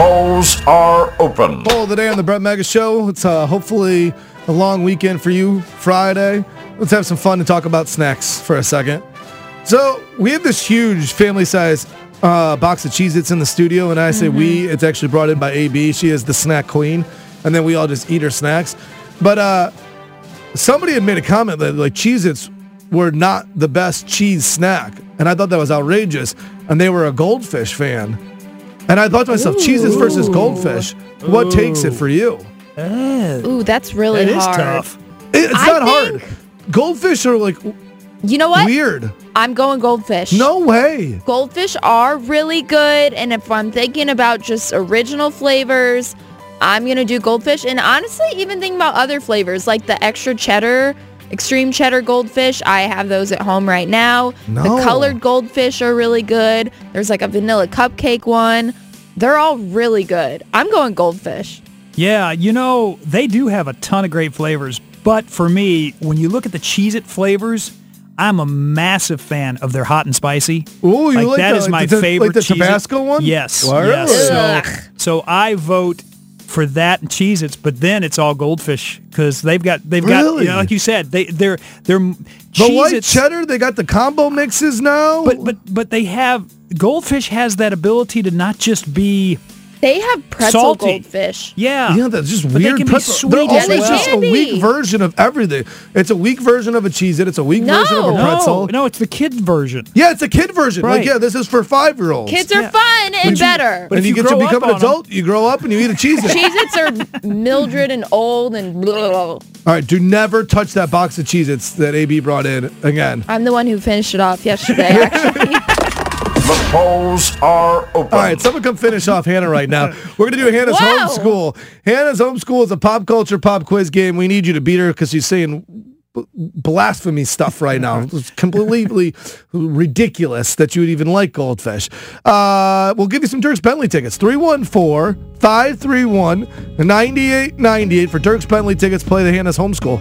polls are open. Poll of the day on the Brett Mega Show. It's uh, hopefully a long weekend for you, Friday. Let's have some fun and talk about snacks for a second. So we have this huge family-size uh, box of Cheez-Its in the studio, and I say we. It's actually brought in by AB. She is the snack queen, and then we all just eat her snacks. But uh, somebody had made a comment that like Cheez-Its were not the best cheese snack, and I thought that was outrageous. And they were a goldfish fan, and I thought to myself, Cheez-Its versus goldfish. What takes it for you? Ooh, that's really That is hard. tough. It- it's I not hard. Goldfish are like You know what? weird. I'm going goldfish. No way. Goldfish are really good, and if I'm thinking about just original flavors, I'm gonna do goldfish. And honestly, even thinking about other flavors like the extra cheddar, extreme cheddar goldfish, I have those at home right now. No. The colored goldfish are really good. There's like a vanilla cupcake one. They're all really good. I'm going goldfish. Yeah, you know, they do have a ton of great flavors. But for me, when you look at the Cheez-It flavors, I'm a massive fan of their hot and spicy. Ooh, you like that the- is my the- favorite like the Cheez-It. Tabasco one? Yes. Wow. yes. So, so I vote for that and Cheez-Its, but then it's all goldfish because they've got they've got you know, like you said they they're they're The white cheddar, they got the combo mixes now. but but but they have goldfish has that ability to not just be They have pretzel Salty. goldfish. yeah yeah, that's just But they weird. can be pretzel. sweet They're as always well. just a weak version of everything. It's a weak version of a cheese. It. It's a weak version of a pretzel. no no it's the kid version Yeah, it's a kid version. Like, yeah, this is for five-year-olds. Kids are Yeah. fun and better. but and if you, you get to become an on 'em- adult, you grow up and you eat a Cheez-It. Cheez-Its are Mildred and old and blah, blah, blah. All right, do never touch that box of Cheez-Its that AB brought in again. I'm the one who finished it off yesterday, actually. The polls are open. All right, someone come finish off Hannah right now. We're going to do Hannah's Whoa. homeschool. Hannah's homeschool is a pop culture pop quiz game. We need you to beat her because she's saying b- blasphemy stuff right now. It's completely ridiculous that you would even like goldfish. Uh, we'll give you some Dierks Bentley tickets. 314-531-9898 for Dierks Bentley tickets. Play the Hannah's homeschool.